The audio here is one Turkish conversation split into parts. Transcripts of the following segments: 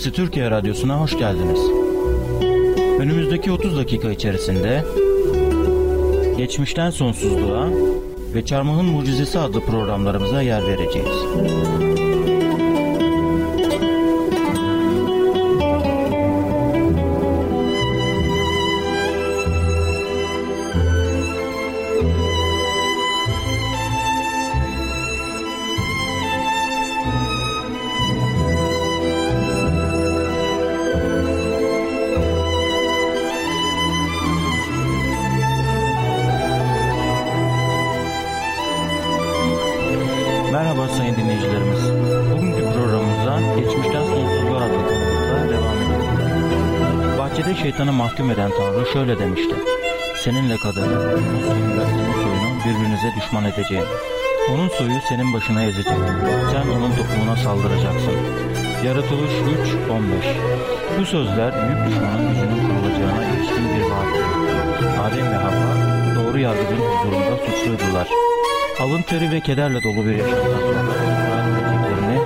Sesi Türkiye Radyosu'na hoş geldiniz. Önümüzdeki 30 dakika içerisinde Geçmişten Sonsuzluğa ve Çarmıhın Mucizesi adlı programlarımıza yer vereceğiz. Mahkum eden Tanrı şöyle demişti. Seninle kadını, onun soyuyla senin soyunu birbirinize düşman edeceğim. Onun soyu senin başına ezecek. Sen onun topuğuna saldıracaksın. Yaratılış 3.15 Bu sözler büyük düşmanın gücünün kurulacağına ilişkin bir vaattir. Adem ve Havva doğru yargıcın huzurunda suçluydular. Alın teri ve kederle dolu bir yaşamdan sonra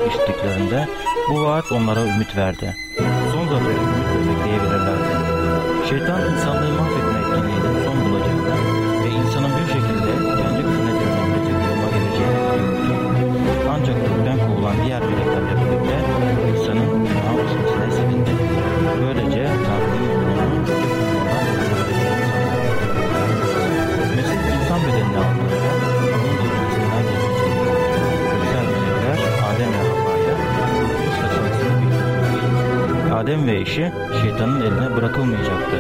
işittiklerinde bu vaat onlara ümit verdi. Son zaferi Adem ve eşi şeytanın eline bırakılmayacaktı.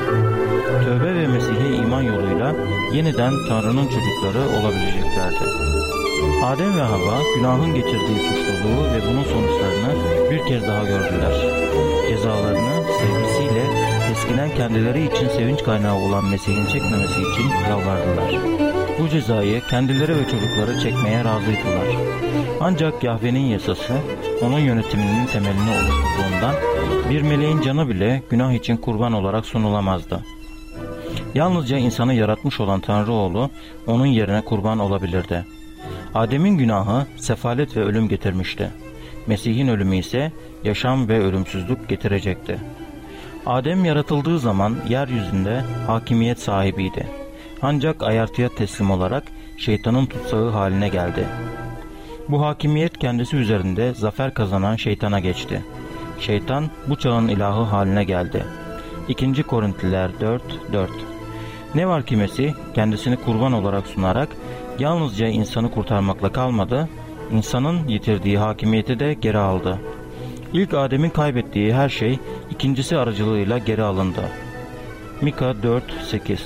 Tövbe ve Mesih'e iman yoluyla yeniden Tanrı'nın çocukları olabileceklerdi. Adem ve Havva günahın getirdiği suçluluğu ve bunun sonuçlarını bir kez daha gördüler. Cezalarını sevgisiyle eskiden kendileri için sevinç kaynağı olan Mesih'in çekmemesi için yalvardılar. Bu cezayı kendileri ve çocukları çekmeye razıydılar. Ancak Yahve'nin yasası onun yönetiminin temelini oluşturduğundan bir meleğin canı bile günah için kurban olarak sunulamazdı. Yalnızca insanı yaratmış olan Tanrı oğlu onun yerine kurban olabilirdi. Adem'in günahı sefalet ve ölüm getirmişti. Mesih'in ölümü ise yaşam ve ölümsüzlük getirecekti. Adem yaratıldığı zaman yeryüzünde hakimiyet sahibiydi. Ancak ayartıya teslim olarak şeytanın tutsağı haline geldi. Bu hakimiyet kendisi üzerinde zafer kazanan şeytana geçti. Şeytan bu çağın ilahı haline geldi. 2. Korintliler 4 4 Ne var ki Mesih kendisini kurban olarak sunarak yalnızca insanı kurtarmakla kalmadı, insanın yitirdiği hakimiyeti de geri aldı. İlk Adem'in kaybettiği her şey ikincisi aracılığıyla geri alındı. Mika 4-8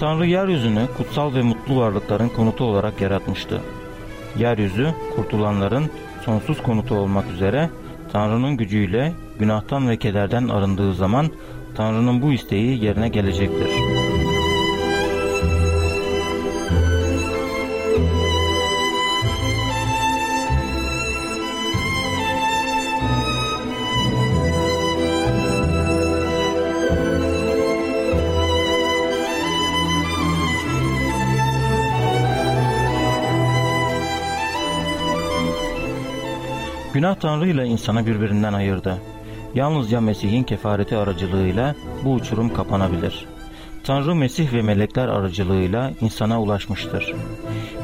Tanrı yeryüzünü kutsal ve mutlu varlıkların konutu olarak yaratmıştı. Yeryüzü kurtulanların sonsuz konutu olmak üzere Tanrı'nın gücüyle günahtan ve kederden arındığı zaman Tanrı'nın bu isteği yerine gelecektir. Günah Tanrı ile insanı birbirinden ayırdı. Yalnızca Mesih'in kefareti aracılığıyla bu uçurum kapanabilir. Tanrı Mesih ve melekler aracılığıyla insana ulaşmıştır.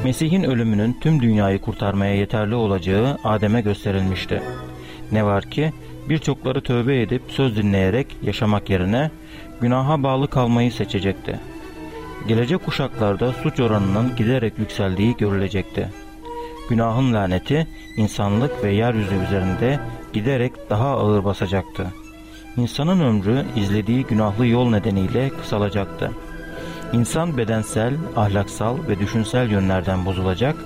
Mesih'in ölümünün tüm dünyayı kurtarmaya yeterli olacağı Adem'e gösterilmişti. Ne var ki birçokları tövbe edip söz dinleyerek yaşamak yerine günaha bağlı kalmayı seçecekti. Gelecek kuşaklarda suç oranının giderek yükseldiği görülecekti. Günahın laneti insanlık ve yeryüzü üzerinde giderek daha ağır basacaktı. İnsanın ömrü izlediği günahlı yol nedeniyle kısalacaktı. İnsan bedensel, ahlaksal ve düşünsel yönlerden bozulacak,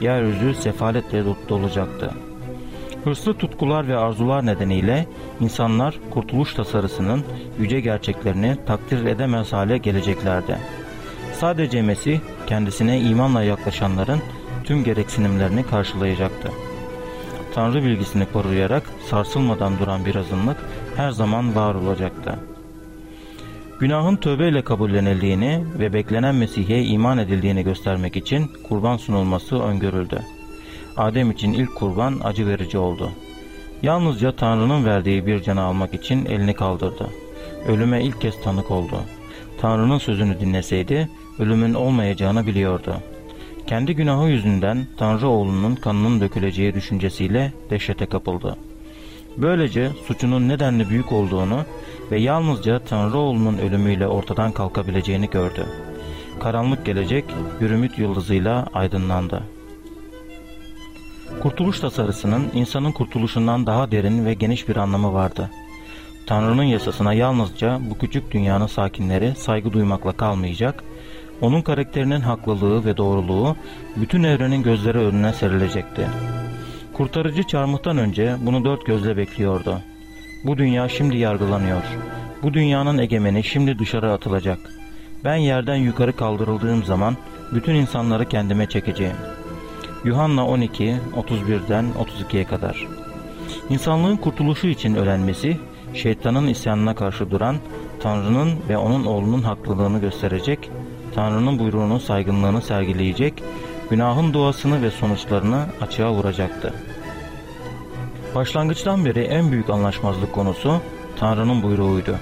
yeryüzü sefaletle dolacaktı. Hırslı tutkular ve arzular nedeniyle insanlar kurtuluş tasarısının yüce gerçeklerini takdir edemez hale geleceklerdi. Sadece Mesih kendisine imanla yaklaşanların tüm gereksinimlerini karşılayacaktı. Tanrı bilgisini koruyarak sarsılmadan duran bir azınlık her zaman var olacaktı. Günahın tövbeyle kabullenildiğini ve beklenen Mesih'e iman edildiğini göstermek için kurban sunulması öngörüldü. Adem için ilk kurban acı verici oldu. Yalnızca Tanrı'nın verdiği bir canı almak için elini kaldırdı. Ölüme ilk kez tanık oldu. Tanrı'nın sözünü dinleseydi ölümün olmayacağını biliyordu. Kendi günahı yüzünden Tanrı oğlunun kanının döküleceği düşüncesiyle dehşete kapıldı. Böylece suçunun nedenli büyük olduğunu ve yalnızca Tanrı oğlunun ölümüyle ortadan kalkabileceğini gördü. Karanlık gelecek Hürümüt yıldızıyla aydınlandı. Kurtuluş tasarısının insanın kurtuluşundan daha derin ve geniş bir anlamı vardı. Tanrı'nın yasasına yalnızca bu küçük dünyanın sakinleri saygı duymakla kalmayacak, onun karakterinin haklılığı ve doğruluğu bütün evrenin gözleri önüne serilecekti. Kurtarıcı çarmıhtan önce bunu dört gözle bekliyordu. Bu dünya şimdi yargılanıyor. Bu dünyanın egemeni şimdi dışarı atılacak. Ben yerden yukarı kaldırıldığım zaman bütün insanları kendime çekeceğim. Yuhanna 12, 31'den 32'ye kadar. İnsanlığın kurtuluşu için ölen Mesih, şeytanın isyanına karşı duran, Tanrı'nın ve onun oğlunun haklılığını gösterecek, Tanrı'nın buyruğunun saygınlığını sergileyecek, günahın doğasını ve sonuçlarını açığa vuracaktı. Başlangıçtan beri en büyük anlaşmazlık konusu Tanrı'nın buyruğuydu.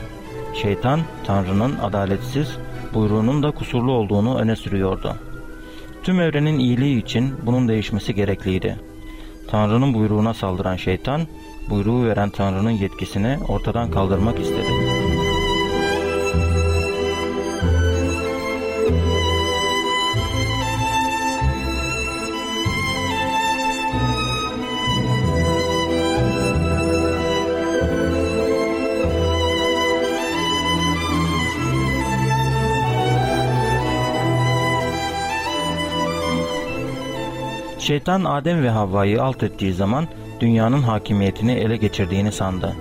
Şeytan, Tanrı'nın adaletsiz, buyruğunun da kusurlu olduğunu öne sürüyordu. Tüm evrenin iyiliği için bunun değişmesi gerekliydi. Tanrı'nın buyruğuna saldıran şeytan, buyruğu veren Tanrı'nın yetkisini ortadan kaldırmak istedi. Şeytan Adem ve Havva'yı alt ettiği zaman dünyanın hakimiyetini ele geçirdiğini sandı.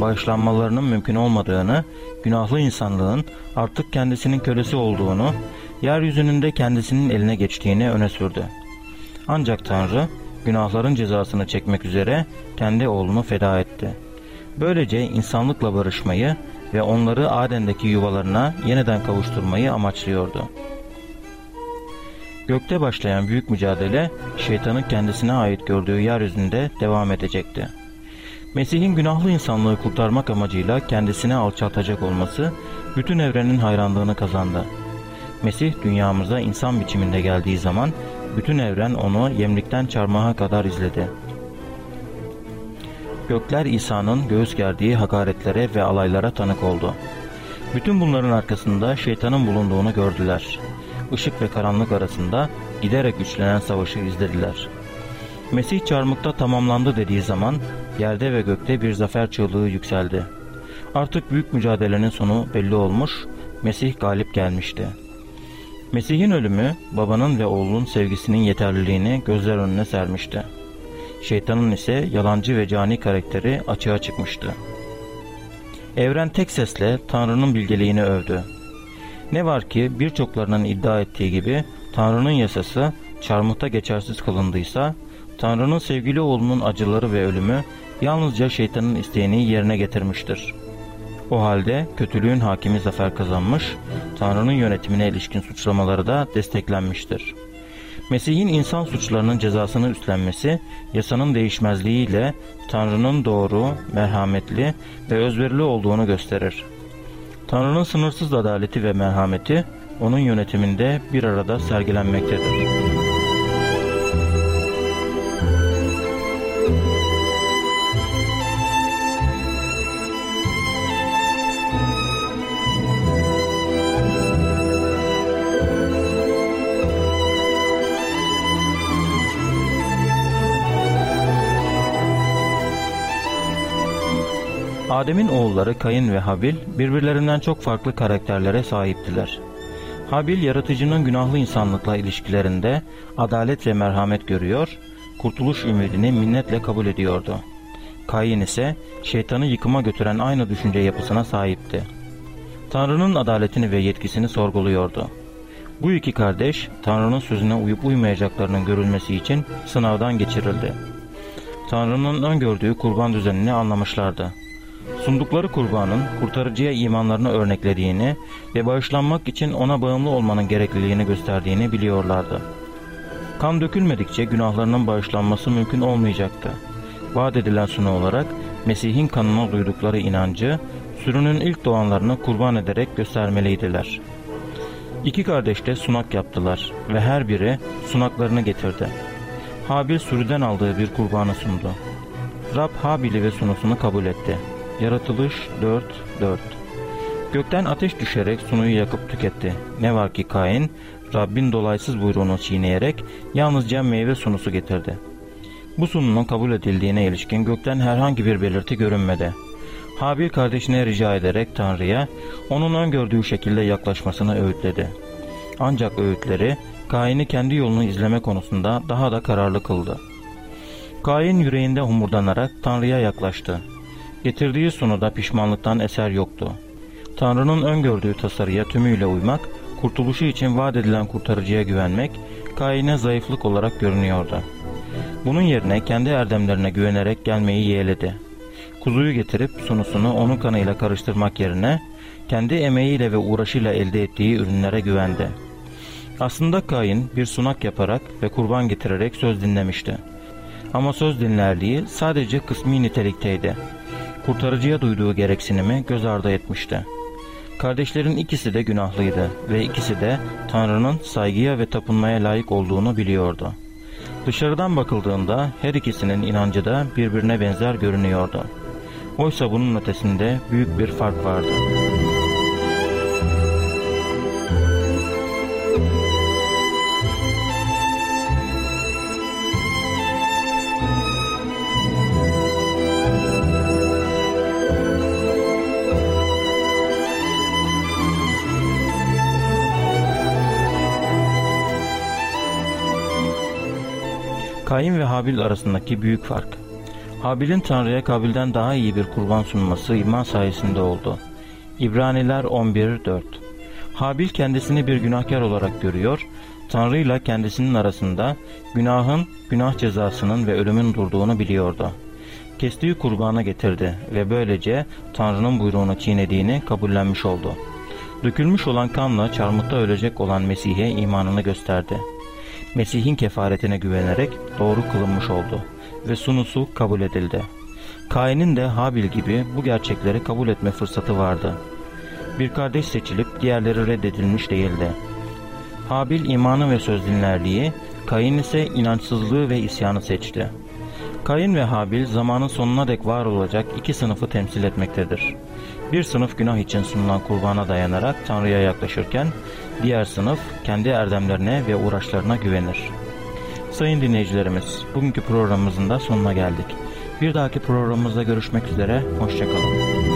Bağışlanmalarının mümkün olmadığını, günahlı insanlığın artık kendisinin kölesi olduğunu, yeryüzünün de kendisinin eline geçtiğini öne sürdü. Ancak Tanrı günahların cezasını çekmek üzere kendi oğlunu feda etti. Böylece insanlıkla barışmayı ve onları Aden'deki yuvalarına yeniden kavuşturmayı amaçlıyordu. Gökte başlayan büyük mücadele şeytanın kendisine ait gördüğü yeryüzünde devam edecekti. Mesih'in günahlı insanlığı kurtarmak amacıyla kendisine alçaltacak olması bütün evrenin hayranlığını kazandı. Mesih dünyamıza insan biçiminde geldiği zaman bütün evren onu yemlikten çarmıha kadar izledi. Gökler İsa'nın göğüs gerdiği hakaretlere ve alaylara tanık oldu. Bütün bunların arkasında şeytanın bulunduğunu gördüler ışık ve karanlık arasında giderek güçlenen savaşı izlediler. Mesih çarmıkta tamamlandı dediği zaman yerde ve gökte bir zafer çığlığı yükseldi. Artık büyük mücadelenin sonu belli olmuş, Mesih galip gelmişti. Mesih'in ölümü babanın ve oğlunun sevgisinin yeterliliğini gözler önüne sermişti. Şeytanın ise yalancı ve cani karakteri açığa çıkmıştı. Evren tek sesle Tanrı'nın bilgeliğini övdü. Ne var ki birçoklarının iddia ettiği gibi Tanrı'nın yasası çarmıhta geçersiz kılındıysa Tanrı'nın sevgili oğlunun acıları ve ölümü yalnızca şeytanın isteğini yerine getirmiştir. O halde kötülüğün hakimi zafer kazanmış, Tanrı'nın yönetimine ilişkin suçlamaları da desteklenmiştir. Mesih'in insan suçlarının cezasını üstlenmesi, yasanın değişmezliğiyle Tanrı'nın doğru, merhametli ve özverili olduğunu gösterir. Tanrı'nın sınırsız adaleti ve merhameti onun yönetiminde bir arada sergilenmektedir. Adem'in oğulları Kayın ve Habil birbirlerinden çok farklı karakterlere sahiptiler. Habil yaratıcının günahlı insanlıkla ilişkilerinde adalet ve merhamet görüyor, kurtuluş ümidini minnetle kabul ediyordu. Kayin ise şeytanı yıkıma götüren aynı düşünce yapısına sahipti. Tanrı'nın adaletini ve yetkisini sorguluyordu. Bu iki kardeş Tanrı'nın sözüne uyup uymayacaklarının görülmesi için sınavdan geçirildi. Tanrı'nın öngördüğü kurban düzenini anlamışlardı sundukları kurbanın kurtarıcıya imanlarını örneklediğini ve bağışlanmak için ona bağımlı olmanın gerekliliğini gösterdiğini biliyorlardı. Kan dökülmedikçe günahlarının bağışlanması mümkün olmayacaktı. vaat edilen sunu olarak Mesih'in kanına duydukları inancı sürünün ilk doğanlarını kurban ederek göstermeliydiler. İki kardeş de sunak yaptılar ve her biri sunaklarını getirdi. Habil sürüden aldığı bir kurbanı sundu. Rab Habil'i ve sunusunu kabul etti. Yaratılış 4-4 Gökten ateş düşerek sunuyu yakıp tüketti. Ne var ki Kain, Rabbin dolaysız buyruğunu çiğneyerek yalnızca meyve sunusu getirdi. Bu sununun kabul edildiğine ilişkin gökten herhangi bir belirti görünmedi. Habil kardeşine rica ederek Tanrı'ya onun öngördüğü şekilde yaklaşmasını öğütledi. Ancak öğütleri Kain'i kendi yolunu izleme konusunda daha da kararlı kıldı. Kain yüreğinde humurdanarak Tanrı'ya yaklaştı. Getirdiği sunuda pişmanlıktan eser yoktu. Tanrı'nın öngördüğü tasarıya tümüyle uymak, kurtuluşu için vaat edilen kurtarıcıya güvenmek, Kain'e zayıflık olarak görünüyordu. Bunun yerine kendi erdemlerine güvenerek gelmeyi yeğledi. Kuzuyu getirip sunusunu onun kanıyla karıştırmak yerine kendi emeğiyle ve uğraşıyla elde ettiği ürünlere güvendi. Aslında Kain bir sunak yaparak ve kurban getirerek söz dinlemişti. Ama söz dinlerliği sadece kısmi nitelikteydi. Kurtarıcıya duyduğu gereksinimi göz ardı etmişti. Kardeşlerin ikisi de günahlıydı ve ikisi de Tanrı'nın saygıya ve tapınmaya layık olduğunu biliyordu. Dışarıdan bakıldığında her ikisinin inancı da birbirine benzer görünüyordu. Oysa bunun ötesinde büyük bir fark vardı. Kain ve Habil arasındaki büyük fark. Habil'in Tanrı'ya Kabil'den daha iyi bir kurban sunması iman sayesinde oldu. İbraniler 11.4 Habil kendisini bir günahkar olarak görüyor, Tanrı ile kendisinin arasında günahın, günah cezasının ve ölümün durduğunu biliyordu. Kestiği kurbanı getirdi ve böylece Tanrı'nın buyruğunu çiğnediğini kabullenmiş oldu. Dökülmüş olan kanla çarmıhta ölecek olan Mesih'e imanını gösterdi.'' Mesih'in kefaretine güvenerek doğru kılınmış oldu ve sunusu kabul edildi. Kain'in de Habil gibi bu gerçekleri kabul etme fırsatı vardı. Bir kardeş seçilip diğerleri reddedilmiş değildi. Habil imanı ve söz dinlerliği, Kain ise inançsızlığı ve isyanı seçti. Kain ve Habil zamanın sonuna dek var olacak iki sınıfı temsil etmektedir. Bir sınıf günah için sunulan kurbana dayanarak Tanrı'ya yaklaşırken, diğer sınıf kendi erdemlerine ve uğraşlarına güvenir. Sayın dinleyicilerimiz, bugünkü programımızın da sonuna geldik. Bir dahaki programımızda görüşmek üzere, hoşçakalın.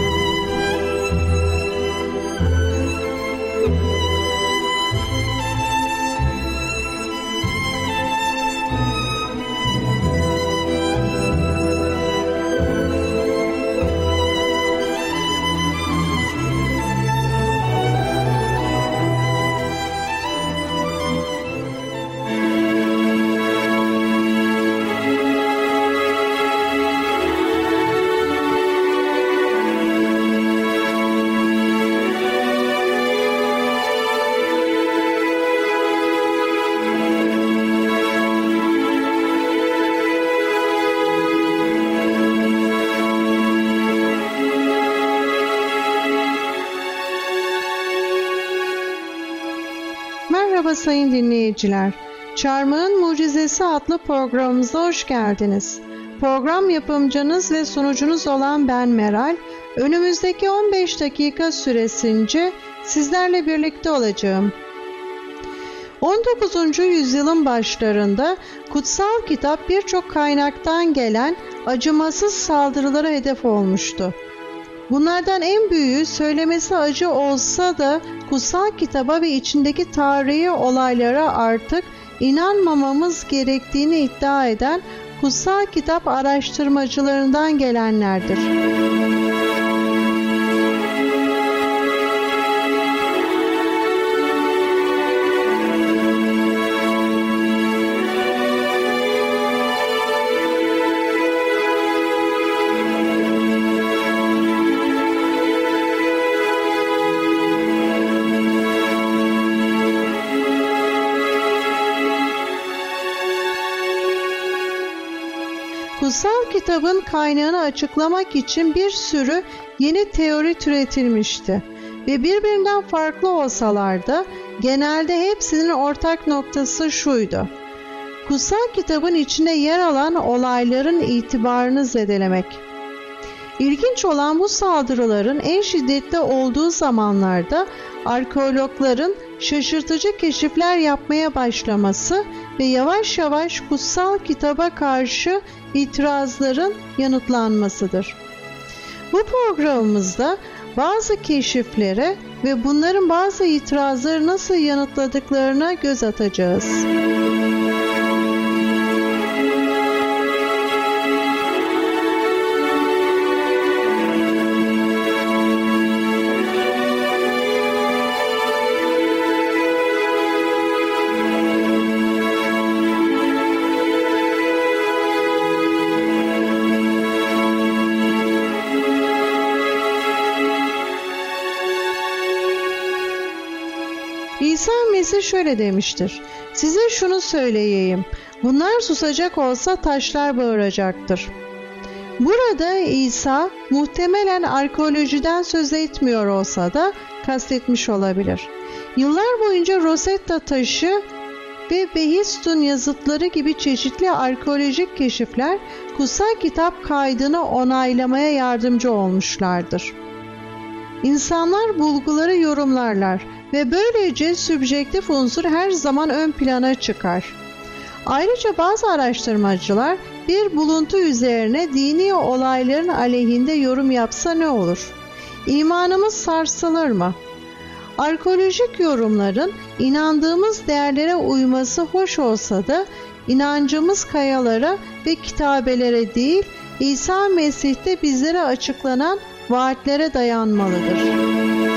Sayın dinleyiciler. Çarmıhın Mucizesi adlı programımıza hoş geldiniz. Program yapımcınız ve sunucunuz olan ben Meral, önümüzdeki 15 dakika süresince sizlerle birlikte olacağım. 19. yüzyılın başlarında kutsal kitap birçok kaynaktan gelen acımasız saldırılara hedef olmuştu. Bunlardan en büyüğü söylemesi acı olsa da kutsal kitaba ve içindeki tarihi olaylara artık inanmamamız gerektiğini iddia eden kutsal kitap araştırmacılarından gelenlerdir. Kitabın kaynağını açıklamak için bir sürü yeni teori türetilmişti ve birbirinden farklı olsalar da genelde hepsinin ortak noktası şuydu. Kutsal kitabın içinde yer alan olayların itibarını zedelemek. İlginç olan bu saldırıların en şiddetli olduğu zamanlarda arkeologların şaşırtıcı keşifler yapmaya başlaması ve yavaş yavaş kutsal kitaba karşı itirazların yanıtlanmasıdır. Bu programımızda bazı keşiflere ve bunların bazı itirazları nasıl yanıtladıklarına göz atacağız. İsa şöyle demiştir. Size şunu söyleyeyim. Bunlar susacak olsa taşlar bağıracaktır. Burada İsa muhtemelen arkeolojiden söz etmiyor olsa da kastetmiş olabilir. Yıllar boyunca Rosetta taşı ve Behistun yazıtları gibi çeşitli arkeolojik keşifler kutsal kitap kaydını onaylamaya yardımcı olmuşlardır. İnsanlar bulguları yorumlarlar ve böylece sübjektif unsur her zaman ön plana çıkar. Ayrıca bazı araştırmacılar bir buluntu üzerine dini olayların aleyhinde yorum yapsa ne olur? İmanımız sarsılır mı? Arkeolojik yorumların inandığımız değerlere uyması hoş olsa da inancımız kayalara ve kitabelere değil İsa Mesih'te bizlere açıklanan vaatlere dayanmalıdır.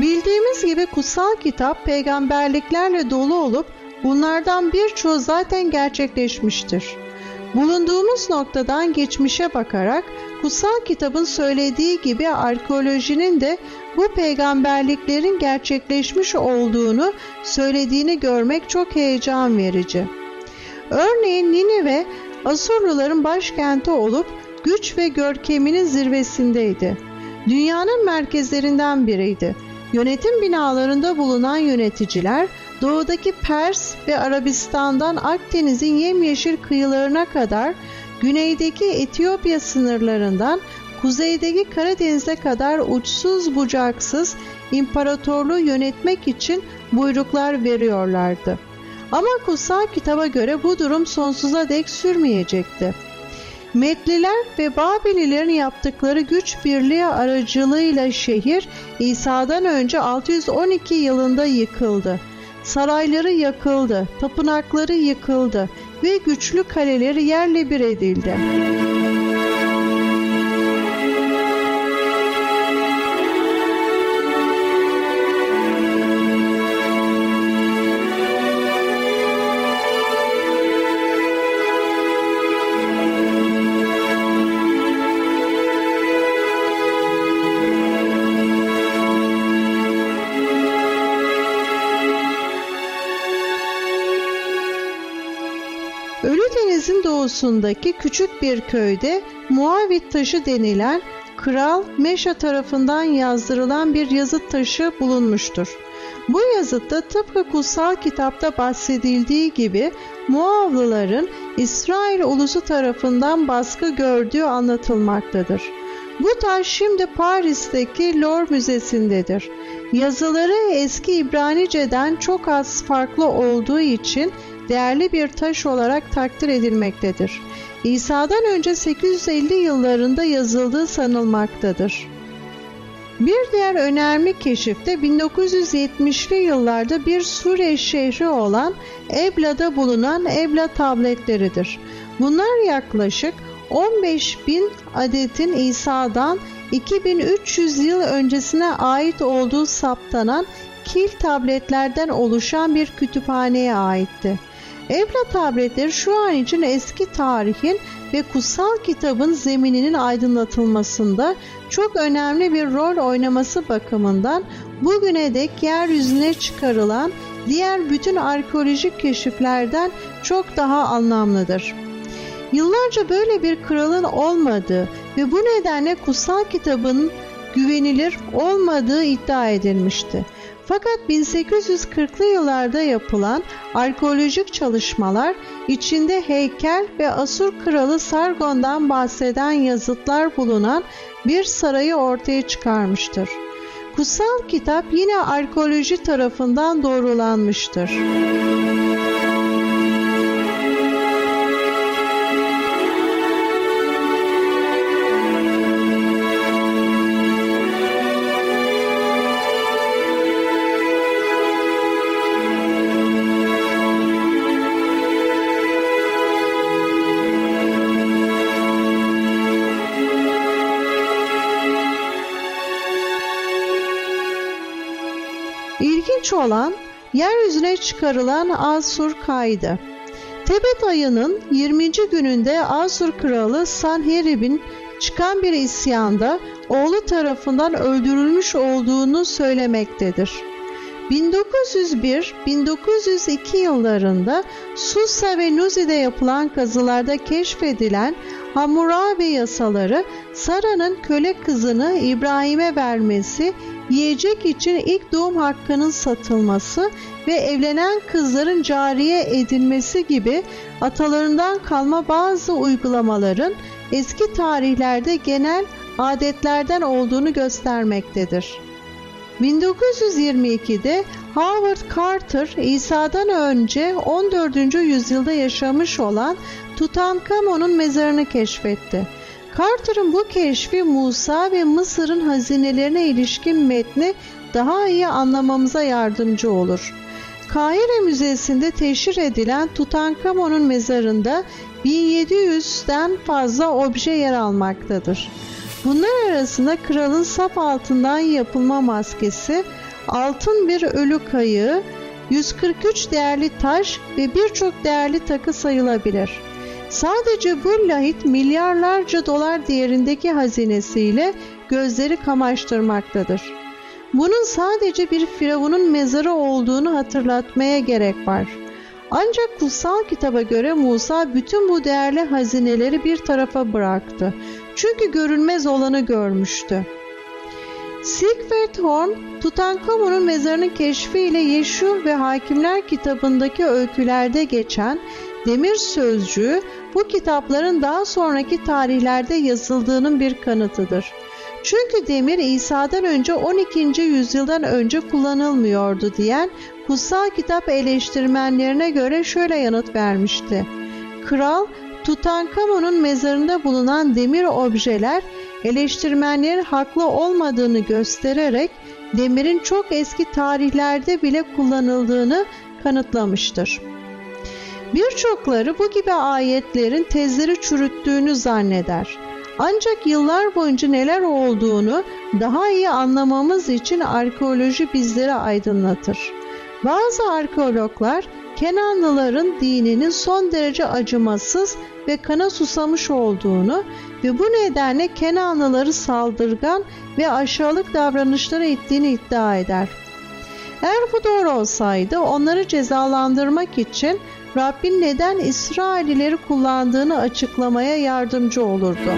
Bildiğimiz gibi kutsal kitap peygamberliklerle dolu olup bunlardan birçoğu zaten gerçekleşmiştir. Bulunduğumuz noktadan geçmişe bakarak kutsal kitabın söylediği gibi arkeolojinin de bu peygamberliklerin gerçekleşmiş olduğunu söylediğini görmek çok heyecan verici. Örneğin Ninive Asurluların başkenti olup güç ve görkeminin zirvesindeydi. Dünyanın merkezlerinden biriydi Yönetim binalarında bulunan yöneticiler doğudaki Pers ve Arabistan'dan Akdeniz'in yemyeşil kıyılarına kadar güneydeki Etiyopya sınırlarından kuzeydeki Karadeniz'e kadar uçsuz bucaksız imparatorluğu yönetmek için buyruklar veriyorlardı. Ama kutsal kitaba göre bu durum sonsuza dek sürmeyecekti. Metliler ve Babililerin yaptıkları güç birliği aracılığıyla şehir İsa'dan önce 612 yılında yıkıldı. Sarayları yakıldı, tapınakları yıkıldı ve güçlü kaleleri yerle bir edildi. Doğusundaki küçük bir köyde Muavit taşı denilen Kral Meşa tarafından yazdırılan bir yazıt taşı bulunmuştur. Bu yazıtta tıpkı kutsal kitapta bahsedildiği gibi Muavlıların İsrail ulusu tarafından baskı gördüğü anlatılmaktadır. Bu taş şimdi Paris'teki Louvre Müzesi'ndedir. Yazıları eski İbranice'den çok az farklı olduğu için değerli bir taş olarak takdir edilmektedir. İsa'dan önce 850 yıllarında yazıldığı sanılmaktadır. Bir diğer önemli keşif de 1970'li yıllarda bir Suriye şehri olan Ebla'da bulunan Ebla tabletleridir. Bunlar yaklaşık 15 bin adetin İsa'dan 2300 yıl öncesine ait olduğu saptanan kil tabletlerden oluşan bir kütüphaneye aitti. Evla tabletleri şu an için eski tarihin ve kutsal kitabın zemininin aydınlatılmasında çok önemli bir rol oynaması bakımından bugüne dek yeryüzüne çıkarılan diğer bütün arkeolojik keşiflerden çok daha anlamlıdır. Yıllarca böyle bir kralın olmadığı ve bu nedenle kutsal kitabın güvenilir olmadığı iddia edilmişti. Fakat 1840'lı yıllarda yapılan arkeolojik çalışmalar içinde heykel ve Asur kralı Sargon'dan bahseden yazıtlar bulunan bir sarayı ortaya çıkarmıştır. Kutsal kitap yine arkeoloji tarafından doğrulanmıştır. İlginç olan yeryüzüne çıkarılan Asur kaydı. Tebet ayının 20. gününde Asur kralı Sanherib'in çıkan bir isyanda oğlu tarafından öldürülmüş olduğunu söylemektedir. 1901-1902 yıllarında Susa ve Nuzi'de yapılan kazılarda keşfedilen Hammurabi yasaları Sara'nın köle kızını İbrahim'e vermesi, yiyecek için ilk doğum hakkının satılması ve evlenen kızların cariye edilmesi gibi atalarından kalma bazı uygulamaların eski tarihlerde genel adetlerden olduğunu göstermektedir. 1922'de Howard Carter İsa'dan önce 14. yüzyılda yaşamış olan Tutankamon'un mezarını keşfetti. Carter'ın bu keşfi Musa ve Mısır'ın hazinelerine ilişkin metni daha iyi anlamamıza yardımcı olur. Kahire Müzesi'nde teşhir edilen Tutankamon'un mezarında 1700'den fazla obje yer almaktadır. Bunlar arasında kralın sap altından yapılma maskesi, altın bir ölü kayığı, 143 değerli taş ve birçok değerli takı sayılabilir. Sadece bu lahit milyarlarca dolar değerindeki hazinesiyle gözleri kamaştırmaktadır. Bunun sadece bir firavunun mezarı olduğunu hatırlatmaya gerek var. Ancak kutsal kitaba göre Musa bütün bu değerli hazineleri bir tarafa bıraktı. Çünkü görünmez olanı görmüştü. Siegfried Horn, Tutankamon'un mezarının keşfiyle Yeşu ve Hakimler kitabındaki öykülerde geçen demir sözcüğü bu kitapların daha sonraki tarihlerde yazıldığının bir kanıtıdır. Çünkü demir İsa'dan önce 12. yüzyıldan önce kullanılmıyordu diyen kutsal kitap eleştirmenlerine göre şöyle yanıt vermişti. Kral Tutankamon'un mezarında bulunan demir objeler eleştirmenlerin haklı olmadığını göstererek demirin çok eski tarihlerde bile kullanıldığını kanıtlamıştır. Birçokları bu gibi ayetlerin tezleri çürüttüğünü zanneder. Ancak yıllar boyunca neler olduğunu daha iyi anlamamız için arkeoloji bizleri aydınlatır. Bazı arkeologlar Kenanlıların dininin son derece acımasız ve kana susamış olduğunu ve bu nedenle Kenanlıları saldırgan ve aşağılık davranışlara ittiğini iddia eder. Eğer bu doğru olsaydı onları cezalandırmak için Rabbin neden İsrailileri kullandığını açıklamaya yardımcı olurdu.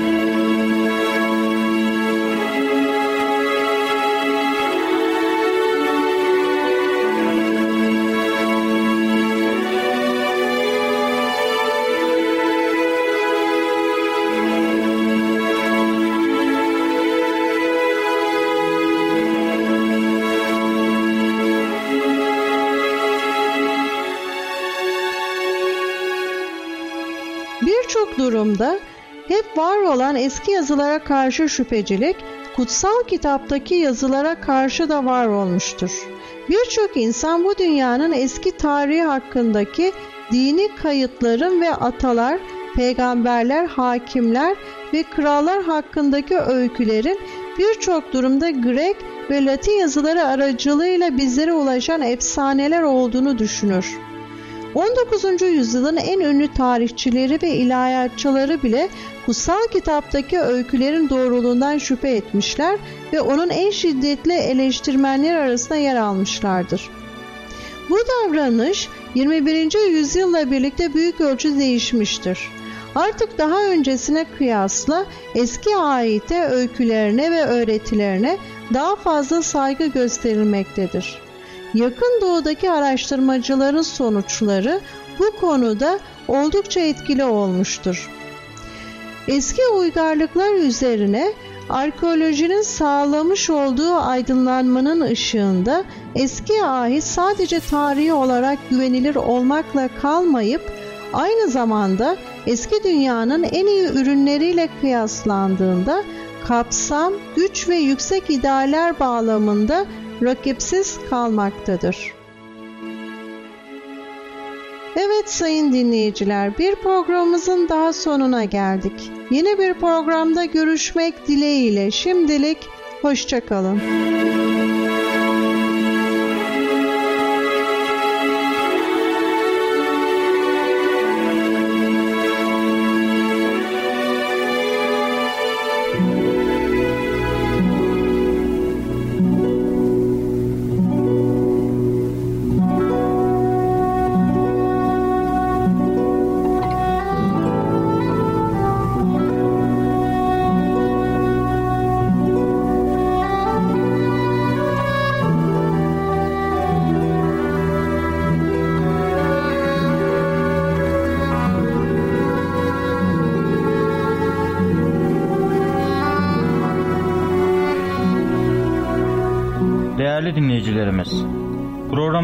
Durumda hep var olan eski yazılara karşı şüphecilik, kutsal kitaptaki yazılara karşı da var olmuştur. Birçok insan bu dünyanın eski tarihi hakkındaki dini kayıtların ve atalar, peygamberler, hakimler ve krallar hakkındaki öykülerin birçok durumda Grek ve Latin yazıları aracılığıyla bizlere ulaşan efsaneler olduğunu düşünür. 19. yüzyılın en ünlü tarihçileri ve ilahiyatçıları bile kutsal kitaptaki öykülerin doğruluğundan şüphe etmişler ve onun en şiddetli eleştirmenler arasında yer almışlardır. Bu davranış 21. yüzyılla birlikte büyük ölçü değişmiştir. Artık daha öncesine kıyasla eski aite öykülerine ve öğretilerine daha fazla saygı gösterilmektedir. Yakın doğudaki araştırmacıların sonuçları bu konuda oldukça etkili olmuştur. Eski uygarlıklar üzerine arkeolojinin sağlamış olduğu aydınlanmanın ışığında eski ahit sadece tarihi olarak güvenilir olmakla kalmayıp aynı zamanda eski dünyanın en iyi ürünleriyle kıyaslandığında kapsam, güç ve yüksek idealler bağlamında rakipsiz kalmaktadır. Evet sayın dinleyiciler bir programımızın daha sonuna geldik. Yeni bir programda görüşmek dileğiyle şimdilik hoşçakalın.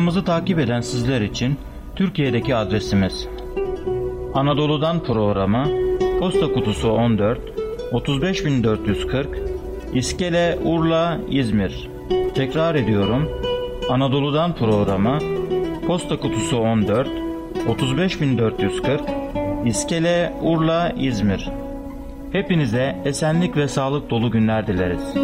Programımızı takip eden sizler için Türkiye'deki adresimiz Anadolu'dan programı Posta Kutusu 14 35440 İskele Urla İzmir Tekrar ediyorum Anadolu'dan programı Posta Kutusu 14 35440 İskele Urla İzmir Hepinize esenlik ve sağlık dolu günler dileriz.